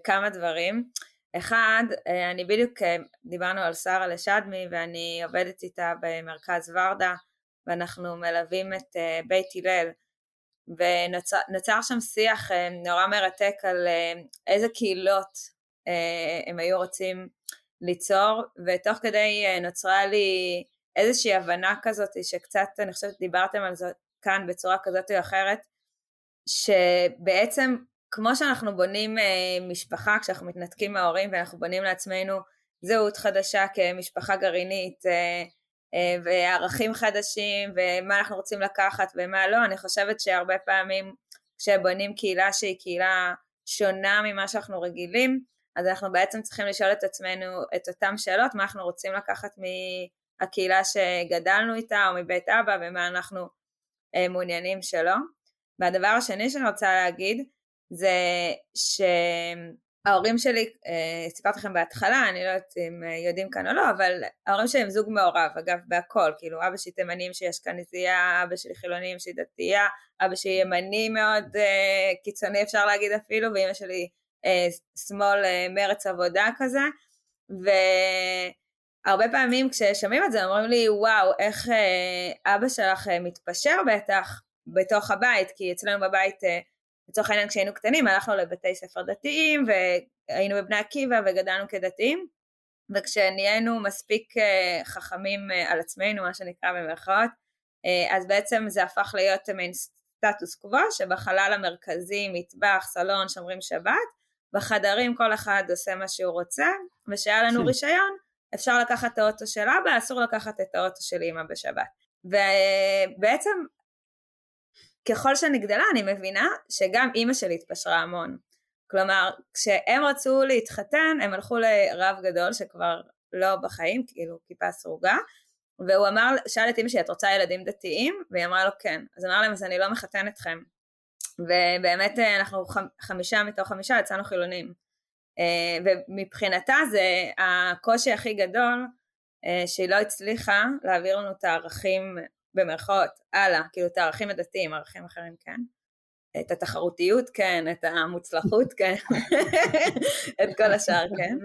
כמה דברים. אחד, אני בדיוק, דיברנו על שרה לשדמי ואני עובדת איתה במרכז ורדה ואנחנו מלווים את בית הלל. ונוצר שם שיח אה, נורא מרתק על אה, איזה קהילות אה, הם היו רוצים ליצור, ותוך כדי נוצרה לי איזושהי הבנה כזאת שקצת, אני חושבת דיברתם על זה כאן בצורה כזאת או אחרת, שבעצם כמו שאנחנו בונים משפחה כשאנחנו מתנתקים מההורים ואנחנו בונים לעצמנו זהות חדשה כמשפחה גרעינית, אה, וערכים חדשים ומה אנחנו רוצים לקחת ומה לא, אני חושבת שהרבה פעמים כשבונים קהילה שהיא קהילה שונה ממה שאנחנו רגילים, אז אנחנו בעצם צריכים לשאול את עצמנו את אותן שאלות, מה אנחנו רוצים לקחת מהקהילה שגדלנו איתה או מבית אבא ומה אנחנו אה, מעוניינים שלא. והדבר השני שאני רוצה להגיד זה ש... ההורים שלי, אה, סיפרתי לכם בהתחלה, אני לא יודעת אם אה, יודעים כאן או לא, אבל ההורים שלי הם זוג מעורב, אגב, בהכל, כאילו אבא שלי תימני עם שיש כנסייה, אבא שלי חילוני עם שהיא דתייה, אבא שלי ימני מאוד אה, קיצוני אפשר להגיד אפילו, ואימא שלי שמאל מרץ עבודה כזה, והרבה פעמים כששומעים את זה אומרים לי, וואו, איך אה, אבא שלך אה, מתפשר בטח בתוך הבית, כי אצלנו בבית אה, לצורך העניין כשהיינו קטנים הלכנו לבתי ספר דתיים והיינו בבני עקיבא וגדלנו כדתיים וכשנהיינו מספיק אה, חכמים אה, על עצמנו מה שנקרא במרכאות אה, אז בעצם זה הפך להיות מעין סטטוס קוו שבחלל המרכזי מטבח, סלון, שומרים שבת בחדרים כל אחד עושה מה שהוא רוצה ושהיה לנו. רישיון אפשר לקחת את האוטו של אבא, אסור לקחת את האוטו של אמא בשבת ובעצם ככל שאני גדלה אני מבינה שגם אימא שלי התפשרה המון. כלומר, כשהם רצו להתחתן, הם הלכו לרב גדול שכבר לא בחיים, כאילו כיפה סרוגה, והוא אמר, שאל את אימא שלי, את רוצה ילדים דתיים? והיא אמרה לו כן. אז אמר להם, אז אני לא מחתן אתכם. ובאמת אה, אנחנו חמישה מתוך חמישה יצאנו חילונים. אה, ומבחינתה זה הקושי הכי גדול אה, שהיא לא הצליחה להעביר לנו את הערכים במרכאות, הלאה, כאילו את הערכים הדתיים, ערכים אחרים כן, את התחרותיות כן, את המוצלחות כן, את כל השאר כן,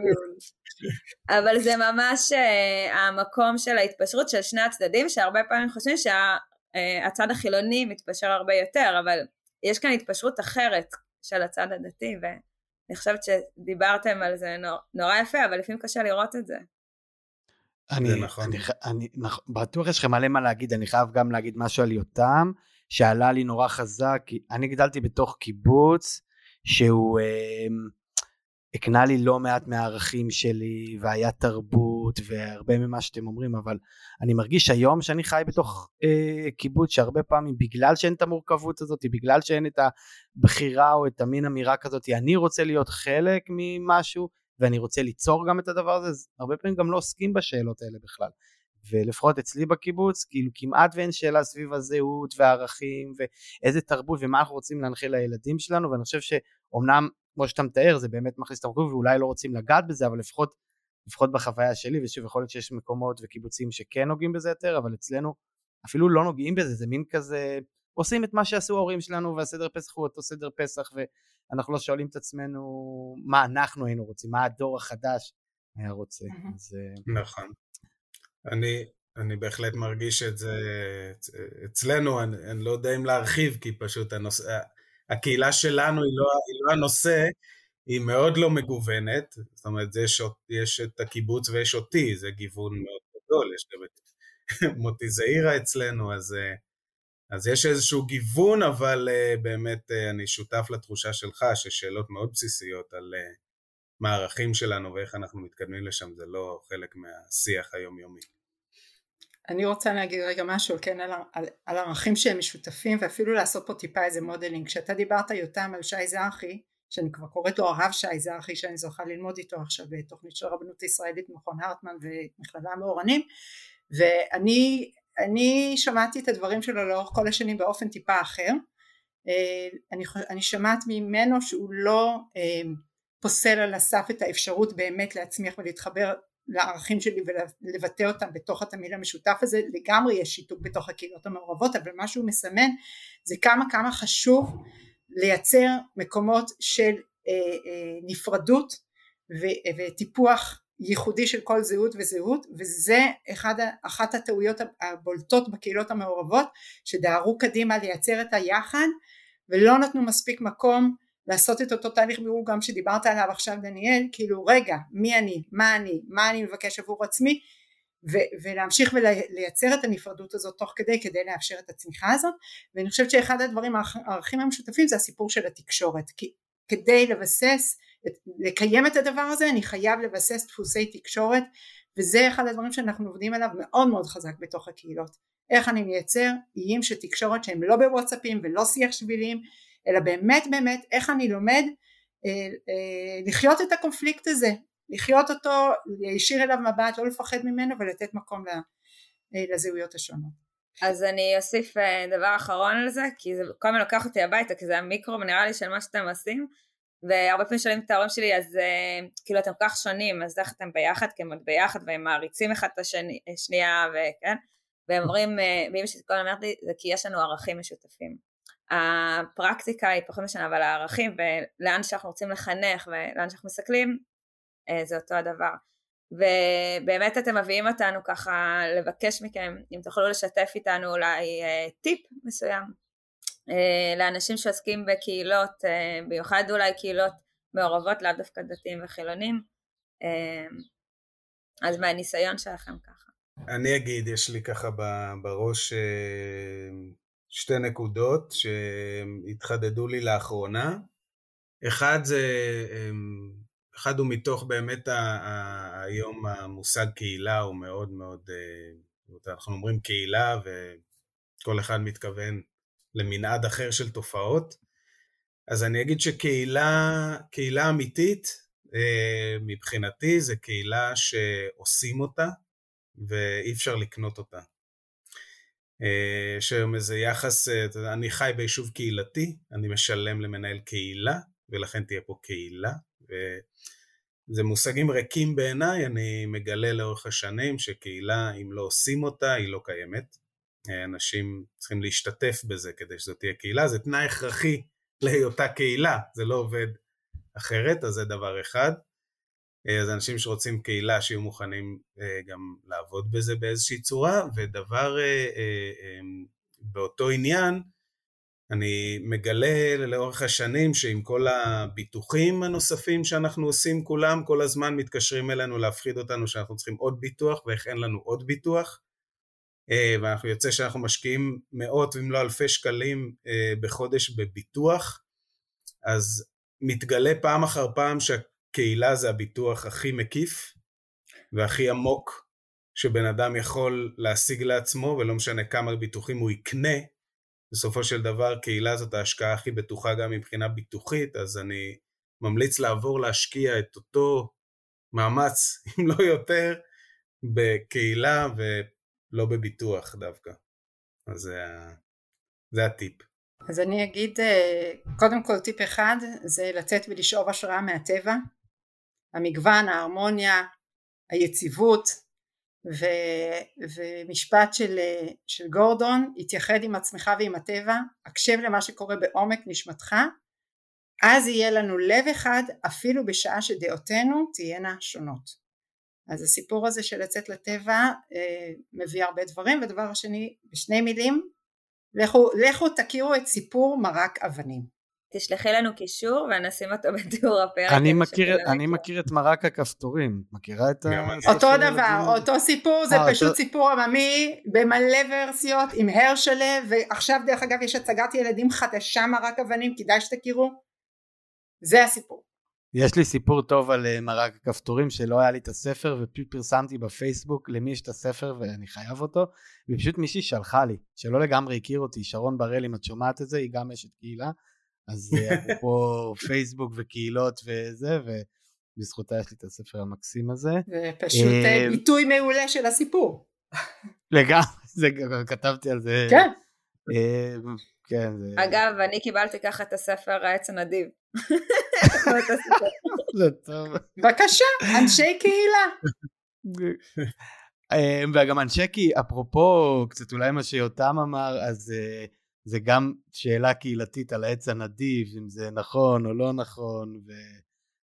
אבל זה ממש uh, המקום של ההתפשרות של שני הצדדים, שהרבה פעמים חושבים שהצד uh, החילוני מתפשר הרבה יותר, אבל יש כאן התפשרות אחרת של הצד הדתי, אני חושבת שדיברתם על זה נור, נורא יפה, אבל לפעמים קשה לראות את זה. אני, נכון. אני, אני, אני, בטוח יש לכם מלא מה להגיד, אני חייב גם להגיד משהו על יותם, שעלה לי נורא חזק, כי אני גדלתי בתוך קיבוץ שהוא אה, הקנה לי לא מעט מהערכים שלי, והיה תרבות, והרבה ממה שאתם אומרים, אבל אני מרגיש היום שאני חי בתוך אה, קיבוץ שהרבה פעמים בגלל שאין את המורכבות הזאת, בגלל שאין את הבחירה או את המין אמירה כזאת, אני רוצה להיות חלק ממשהו, ואני רוצה ליצור גם את הדבר הזה, אז הרבה פעמים גם לא עוסקים בשאלות האלה בכלל. ולפחות אצלי בקיבוץ, כאילו כמעט ואין שאלה סביב הזהות והערכים ואיזה תרבות ומה אנחנו רוצים להנחיל לילדים שלנו, ואני חושב שאומנם, כמו שאתה מתאר, זה באמת מכניס את המורכבות ואולי לא רוצים לגעת בזה, אבל לפחות, לפחות בחוויה שלי, ושוב יכול להיות שיש מקומות וקיבוצים שכן נוגעים בזה יותר, אבל אצלנו אפילו לא נוגעים בזה, זה מין כזה, עושים את מה שעשו ההורים שלנו והסדר פסח הוא אותו סדר פסח ואנחנו לא שואלים את עצמנו מה אנחנו היינו רוצים, מה הדור החדש היה רוצה. אז... אה, נכון. אני, אני בהחלט מרגיש את זה אצלנו, אני, אני לא יודע אם להרחיב, כי פשוט הנושא, הקהילה שלנו היא לא, היא לא הנושא, היא מאוד לא מגוונת, זאת אומרת, יש, יש את הקיבוץ ויש אותי, זה גיוון מאוד גדול, יש גם את מוטי זעירה אצלנו, אז, אז יש איזשהו גיוון, אבל באמת אני שותף לתחושה שלך, ששאלות מאוד בסיסיות על מה הערכים שלנו ואיך אנחנו מתקדמים לשם, זה לא חלק מהשיח היומיומי. אני רוצה להגיד רגע משהו כן על, על, על ערכים שהם משותפים ואפילו לעשות פה טיפה איזה modeling כשאתה דיברת יותם על שי זרחי שאני כבר קוראת לו הרב שי זרחי שאני זוכה ללמוד איתו עכשיו בתוכנית של הרבנות הישראלית מכון הרטמן ומכללה מאורנים ואני אני שמעתי את הדברים שלו לאורך כל השנים באופן טיפה אחר. אה, אני, אני שמעת ממנו שהוא לא אה, פוסל על הסף את האפשרות באמת להצמיח ולהתחבר לערכים שלי ולבטא אותם בתוך התמיד המשותף הזה. לגמרי יש שיתוק בתוך הקהילות המעורבות אבל מה שהוא מסמן זה כמה כמה חשוב לייצר מקומות של אה, אה, נפרדות ו, וטיפוח ייחודי של כל זהות וזהות וזה אחד, אחת הטעויות הבולטות בקהילות המעורבות שדהרו קדימה לייצר את היחד ולא נתנו מספיק מקום לעשות את אותו תהליך בירור גם שדיברת עליו עכשיו דניאל, כאילו רגע מי אני, מה אני, מה אני מבקש עבור עצמי? ו- ולהמשיך ולייצר את הנפרדות הזאת תוך כדי כדי לאפשר את הצמיחה הזאת. ואני חושבת שאחד הדברים הערכים המשותפים זה הסיפור של התקשורת כי כדי לבסס, לקיים את הדבר הזה אני חייב לבסס דפוסי תקשורת וזה אחד הדברים שאנחנו עובדים עליו מאוד מאוד חזק בתוך הקהילות איך אני מייצר איים של תקשורת שהם לא בוואטסאפים ולא שיח שביליים אלא באמת באמת איך אני לומד אה, אה, לחיות את הקונפליקט הזה, לחיות אותו, להישיר אליו מבט, לא לפחד ממנו ולתת מקום אה, לזהויות השונות. אז אני אוסיף דבר אחרון על זה, כי זה כל הזמן לוקח אותי הביתה, כי זה המיקרו נראה לי של מה שאתם עושים, והרבה פעמים שואלים את ההורים שלי, אז כאילו אתם כל כך שונים, אז איך אתם ביחד, כי הם עוד ביחד, והם מעריצים אחד את השנייה, וכן, והם אומרים, ואמא שלי כל לי, זה כי יש לנו ערכים משותפים. הפרקטיקה היא פחות משנה, אבל הערכים ולאן שאנחנו רוצים לחנך ולאן שאנחנו מסתכלים, אה, זה אותו הדבר. ובאמת אתם מביאים אותנו ככה לבקש מכם, אם תוכלו לשתף איתנו אולי אה, טיפ מסוים אה, לאנשים שעוסקים בקהילות, במיוחד אולי קהילות מעורבות, לאו דווקא דתיים וחילונים, אז מהניסיון שלכם ככה. אני אגיד, יש לי ככה בראש שתי נקודות שהתחדדו לי לאחרונה. אחד זה, אמ, אחד הוא מתוך באמת היום המושג קהילה הוא מאוד מאוד, אה, אנחנו אומרים קהילה וכל אחד מתכוון למנעד אחר של תופעות. אז אני אגיד שקהילה, קהילה אמיתית אה, מבחינתי זה קהילה שעושים אותה ואי אפשר לקנות אותה. יש היום איזה יחס, אה, אני חי ביישוב קהילתי, אני משלם למנהל קהילה, ולכן תהיה פה קהילה, וזה מושגים ריקים בעיניי, אני מגלה לאורך השנים שקהילה, אם לא עושים אותה, היא לא קיימת. אנשים צריכים להשתתף בזה כדי שזאת תהיה קהילה, זה תנאי הכרחי להיותה קהילה, זה לא עובד אחרת, אז זה דבר אחד. אה, אז אנשים שרוצים קהילה שיהיו מוכנים אה, גם לעבוד בזה באיזושהי צורה, ודבר אה, באותו עניין, אני מגלה לאורך השנים שעם כל הביטוחים הנוספים שאנחנו עושים כולם, כל הזמן מתקשרים אלינו להפחיד אותנו שאנחנו צריכים עוד ביטוח ואיך אין לנו עוד ביטוח. אה, ואנחנו יוצא שאנחנו משקיעים מאות אם לא אלפי שקלים אה, בחודש בביטוח, אז מתגלה פעם אחר פעם שהקהילה זה הביטוח הכי מקיף והכי עמוק שבן אדם יכול להשיג לעצמו ולא משנה כמה ביטוחים הוא יקנה. בסופו של דבר קהילה זאת ההשקעה הכי בטוחה גם מבחינה ביטוחית, אז אני ממליץ לעבור להשקיע את אותו מאמץ, אם לא יותר, בקהילה ולא בביטוח דווקא. אז זה, זה הטיפ. אז אני אגיד, אה, קודם כל טיפ אחד זה לצאת ולשאוב השראה מהטבע, המגוון, ההרמוניה, היציבות, ו, ומשפט של, של גורדון התייחד עם עצמך ועם הטבע הקשב למה שקורה בעומק נשמתך אז יהיה לנו לב אחד אפילו בשעה שדעותינו תהיינה שונות אז הסיפור הזה של לצאת לטבע אה, מביא הרבה דברים ודבר השני בשני מילים לכו, לכו תכירו את סיפור מרק אבנים. תשלחי לנו קישור ונשים אותו בתיאור הפרק. אני מכיר, אני מכיר את מרק הכפתורים, מכירה את ה... אותו דבר, אותו סיפור, זה אה, פשוט סיפור עממי במלא ורסיות עם הרשלה, ועכשיו דרך אגב יש הצגת ילדים חדשה מרק אבנים, כדאי שתכירו, זה הסיפור. יש לי סיפור טוב על אה, מרק הכפתורים שלא היה לי את הספר ופרסמתי בפייסבוק למי יש את הספר ואני חייב אותו ופשוט מישהי שלחה לי שלא לגמרי הכיר אותי שרון בראל אם את שומעת את זה היא גם אשת קהילה אז אה, אפרופו פייסבוק וקהילות וזה, ובזכותה יש לי את הספר המקסים הזה. זה פשוט אה, ביטוי מעולה של הסיפור. לגמרי, זה כתבתי על זה. כן. כן. אגב, אני קיבלתי ככה את הספר העץ הנדיב. זה טוב. בבקשה, אנשי קהילה. וגם אנשי קהילה, אפרופו קצת אולי מה שיותם אמר, אז זה גם שאלה קהילתית על העץ הנדיב, אם זה נכון או לא נכון,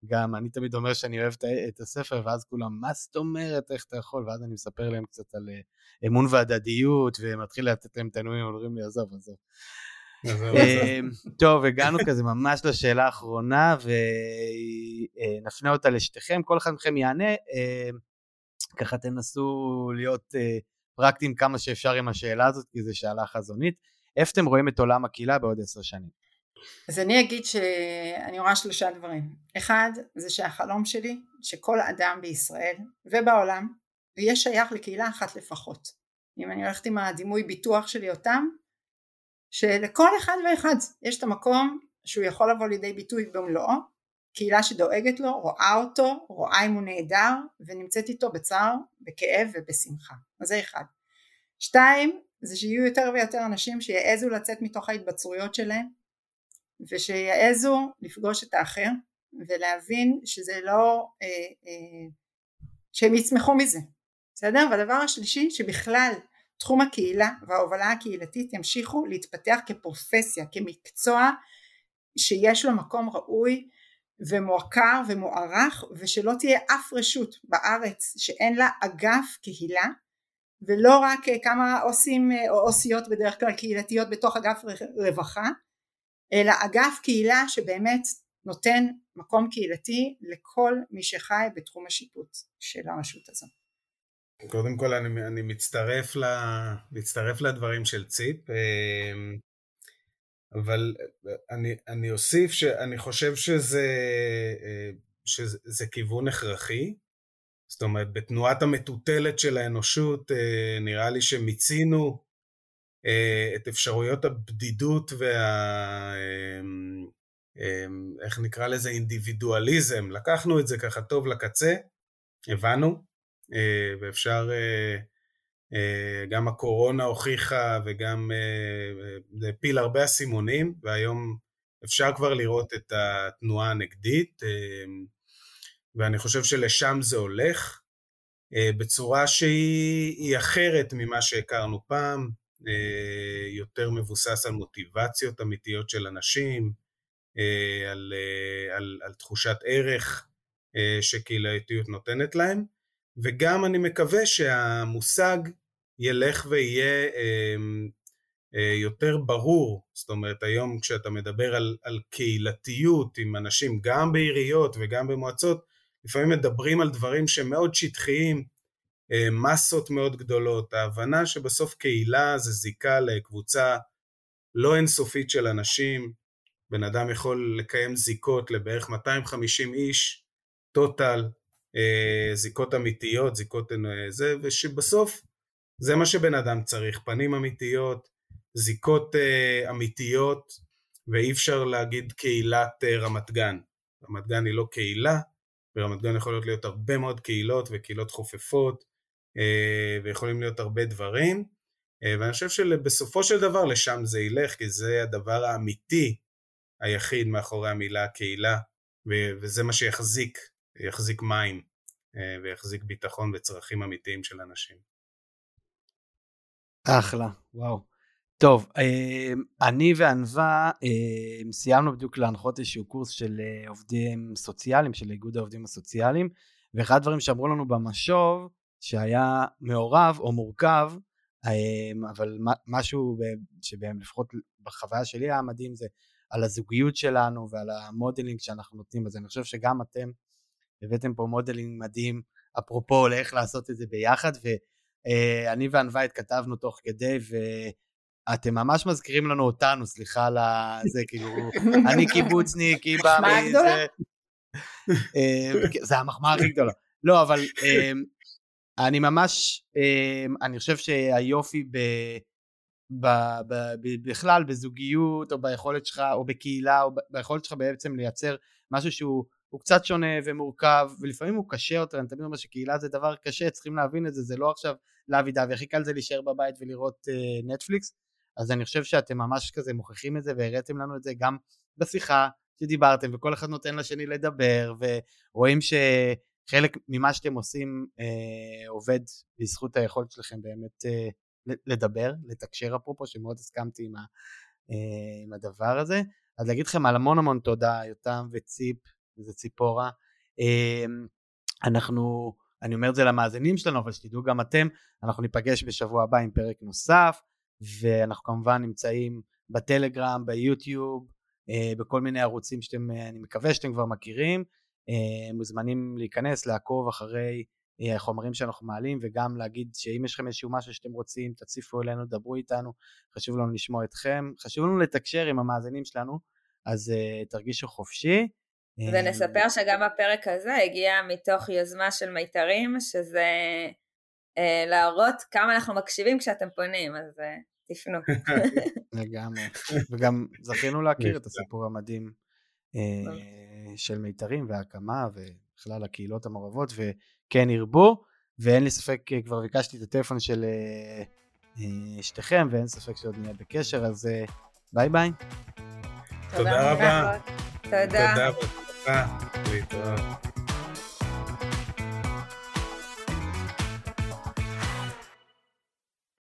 וגם אני תמיד אומר שאני אוהב את הספר, ואז כולם, מה זאת אומרת, איך אתה יכול? ואז אני מספר להם קצת על אה, אמון והדדיות, ומתחיל לתת להם את הנאומים, אומרים לי, עזוב, עזוב. אמ, טוב, הגענו כזה ממש לשאלה האחרונה, ונפנה אותה לשתיכם, כל אחד מכם יענה, אמ, ככה תנסו להיות אה, פרקטיים כמה שאפשר עם השאלה הזאת, כי זו שאלה חזונית. איפה אתם רואים את עולם הקהילה בעוד עשר שנים? אז אני אגיד שאני רואה שלושה דברים. אחד, זה שהחלום שלי, שכל אדם בישראל ובעולם יהיה שייך לקהילה אחת לפחות. אם אני הולכת עם הדימוי ביטוח שלי אותם, שלכל אחד ואחד יש את המקום שהוא יכול לבוא לידי ביטוי במלואו, קהילה שדואגת לו, רואה אותו, רואה אם הוא נהדר ונמצאת איתו בצער, בכאב ובשמחה. אז זה אחד. שתיים, זה שיהיו יותר ויותר אנשים שיעזו לצאת מתוך ההתבצרויות שלהם ושיעזו לפגוש את האחר ולהבין שזה לא, אה, אה, שהם יצמחו מזה, בסדר? והדבר השלישי שבכלל תחום הקהילה וההובלה הקהילתית ימשיכו להתפתח כפרופסיה, כמקצוע שיש לו מקום ראוי ומועקר ומוערך ושלא תהיה אף רשות בארץ שאין לה אגף קהילה ולא רק אה, כמה עושים אה, או עושיות בדרך כלל קהילתיות בתוך אגף רווחה אלא אגף קהילה שבאמת נותן מקום קהילתי לכל מי שחי בתחום השיפוט של הרשות הזו. קודם כל אני, אני מצטרף, ל, מצטרף לדברים של ציפ אמ, אבל אני, אני אוסיף שאני חושב שזה, אה, שזה כיוון הכרחי זאת אומרת, בתנועת המטוטלת של האנושות אה, נראה לי שמיצינו אה, את אפשרויות הבדידות וה... אמ, אמ, איך נקרא לזה? אינדיבידואליזם. לקחנו את זה ככה טוב לקצה, הבנו, אה, ואפשר... גם הקורונה הוכיחה וגם זה הפיל הרבה אסימונים, והיום אפשר כבר לראות את התנועה הנגדית. ואני חושב שלשם זה הולך, אה, בצורה שהיא אחרת ממה שהכרנו פעם, אה, יותר מבוסס על מוטיבציות אמיתיות של אנשים, אה, על, על, על תחושת ערך שקהילתיות נותנת להם, וגם אני מקווה שהמושג ילך ויהיה אה, יותר ברור, זאת אומרת היום כשאתה מדבר על, על קהילתיות עם אנשים גם בעיריות וגם במועצות, לפעמים מדברים על דברים שמאוד שטחיים, אה, מסות מאוד גדולות, ההבנה שבסוף קהילה זה זיקה לקבוצה לא אינסופית של אנשים, בן אדם יכול לקיים זיקות לבערך 250 איש, טוטל, אה, זיקות אמיתיות, זיקות זה, ושבסוף זה מה שבן אדם צריך, פנים אמיתיות, זיקות uh, אמיתיות, ואי אפשר להגיד קהילת רמת גן. רמת גן היא לא קהילה, ברמת גן יכולות להיות הרבה מאוד קהילות וקהילות חופפות, ויכולים להיות הרבה דברים, ואני חושב שבסופו של דבר לשם זה ילך, כי זה הדבר האמיתי היחיד מאחורי המילה קהילה, וזה מה שיחזיק, יחזיק מים, uh, ויחזיק ביטחון וצרכים אמיתיים של אנשים. אחלה, וואו. טוב, אמ, אני וענווה אמ, סיימנו בדיוק להנחות איזשהו קורס של אה, עובדים סוציאליים, של איגוד העובדים הסוציאליים, ואחד הדברים שאמרו לנו במשוב, שהיה מעורב או מורכב, אבל משהו שבהם לפחות בחוויה שלי היה מדהים זה על הזוגיות שלנו ועל ה modeling שאנחנו נותנים, אז אני חושב שגם אתם הבאתם פה modeling מדהים, אפרופו לאיך לעשות את זה ביחד, ואני אה, וענווה התכתבנו תוך כדי, ו... אתם ממש מזכירים לנו אותנו, סליחה על זה, כאילו, אני קיבוצניק, היא באה מזה. אה, זה המחמאה הכי גדולה. לא, אבל אה, אני ממש, אני חושב שהיופי ב... ב, ב, ב, בכלל בזוגיות או ביכולת שלך או בקהילה או ביכולת שלך בעצם לייצר משהו שהוא קצת שונה ומורכב ולפעמים הוא קשה יותר אני תמיד אומר שקהילה זה דבר קשה צריכים להבין את זה זה לא עכשיו לאבי דווי הכי קל זה להישאר בבית ולראות נטפליקס. אז אני חושב שאתם ממש כזה מוכיחים את זה והראיתם לנו את זה גם בשיחה שדיברתם וכל אחד נותן לשני לדבר ורואים שחלק ממה שאתם עושים אה, עובד בזכות היכולת שלכם באמת אה, לדבר, לתקשר אפרופו שמאוד הסכמתי עם, ה, אה, עם הדבר הזה. אז להגיד לכם על המון המון תודה יותם וציפ וזה ציפורה. אה, אנחנו אני אומר את זה למאזינים שלנו אבל שתדעו גם אתם אנחנו ניפגש בשבוע הבא עם פרק נוסף ואנחנו כמובן נמצאים בטלגרם, ביוטיוב, אה, בכל מיני ערוצים שאתם, אה, אני מקווה שאתם כבר מכירים, אה, מוזמנים להיכנס, לעקוב אחרי החומרים שאנחנו מעלים וגם להגיד שאם יש לכם איזשהו משהו שאתם רוצים תציפו אלינו, דברו איתנו, חשוב לנו לשמוע אתכם, חשוב לנו לתקשר עם המאזינים שלנו, אז תרגישו חופשי. ונספר שגם הפרק הזה הגיע מתוך יוזמה של מיתרים, שזה להראות כמה אנחנו מקשיבים כשאתם פונים, אז תפנו. לגמרי. וגם זכינו להכיר את הסיפור המדהים אה, של מיתרים וההקמה ובכלל הקהילות המעורבות וכן ירבו ואין לי ספק אה, כבר ביקשתי את הטלפון של אה, שתיכם ואין ספק שעוד נהיה בקשר אז ביי ביי. תודה רבה. תודה. תודה. להתראות.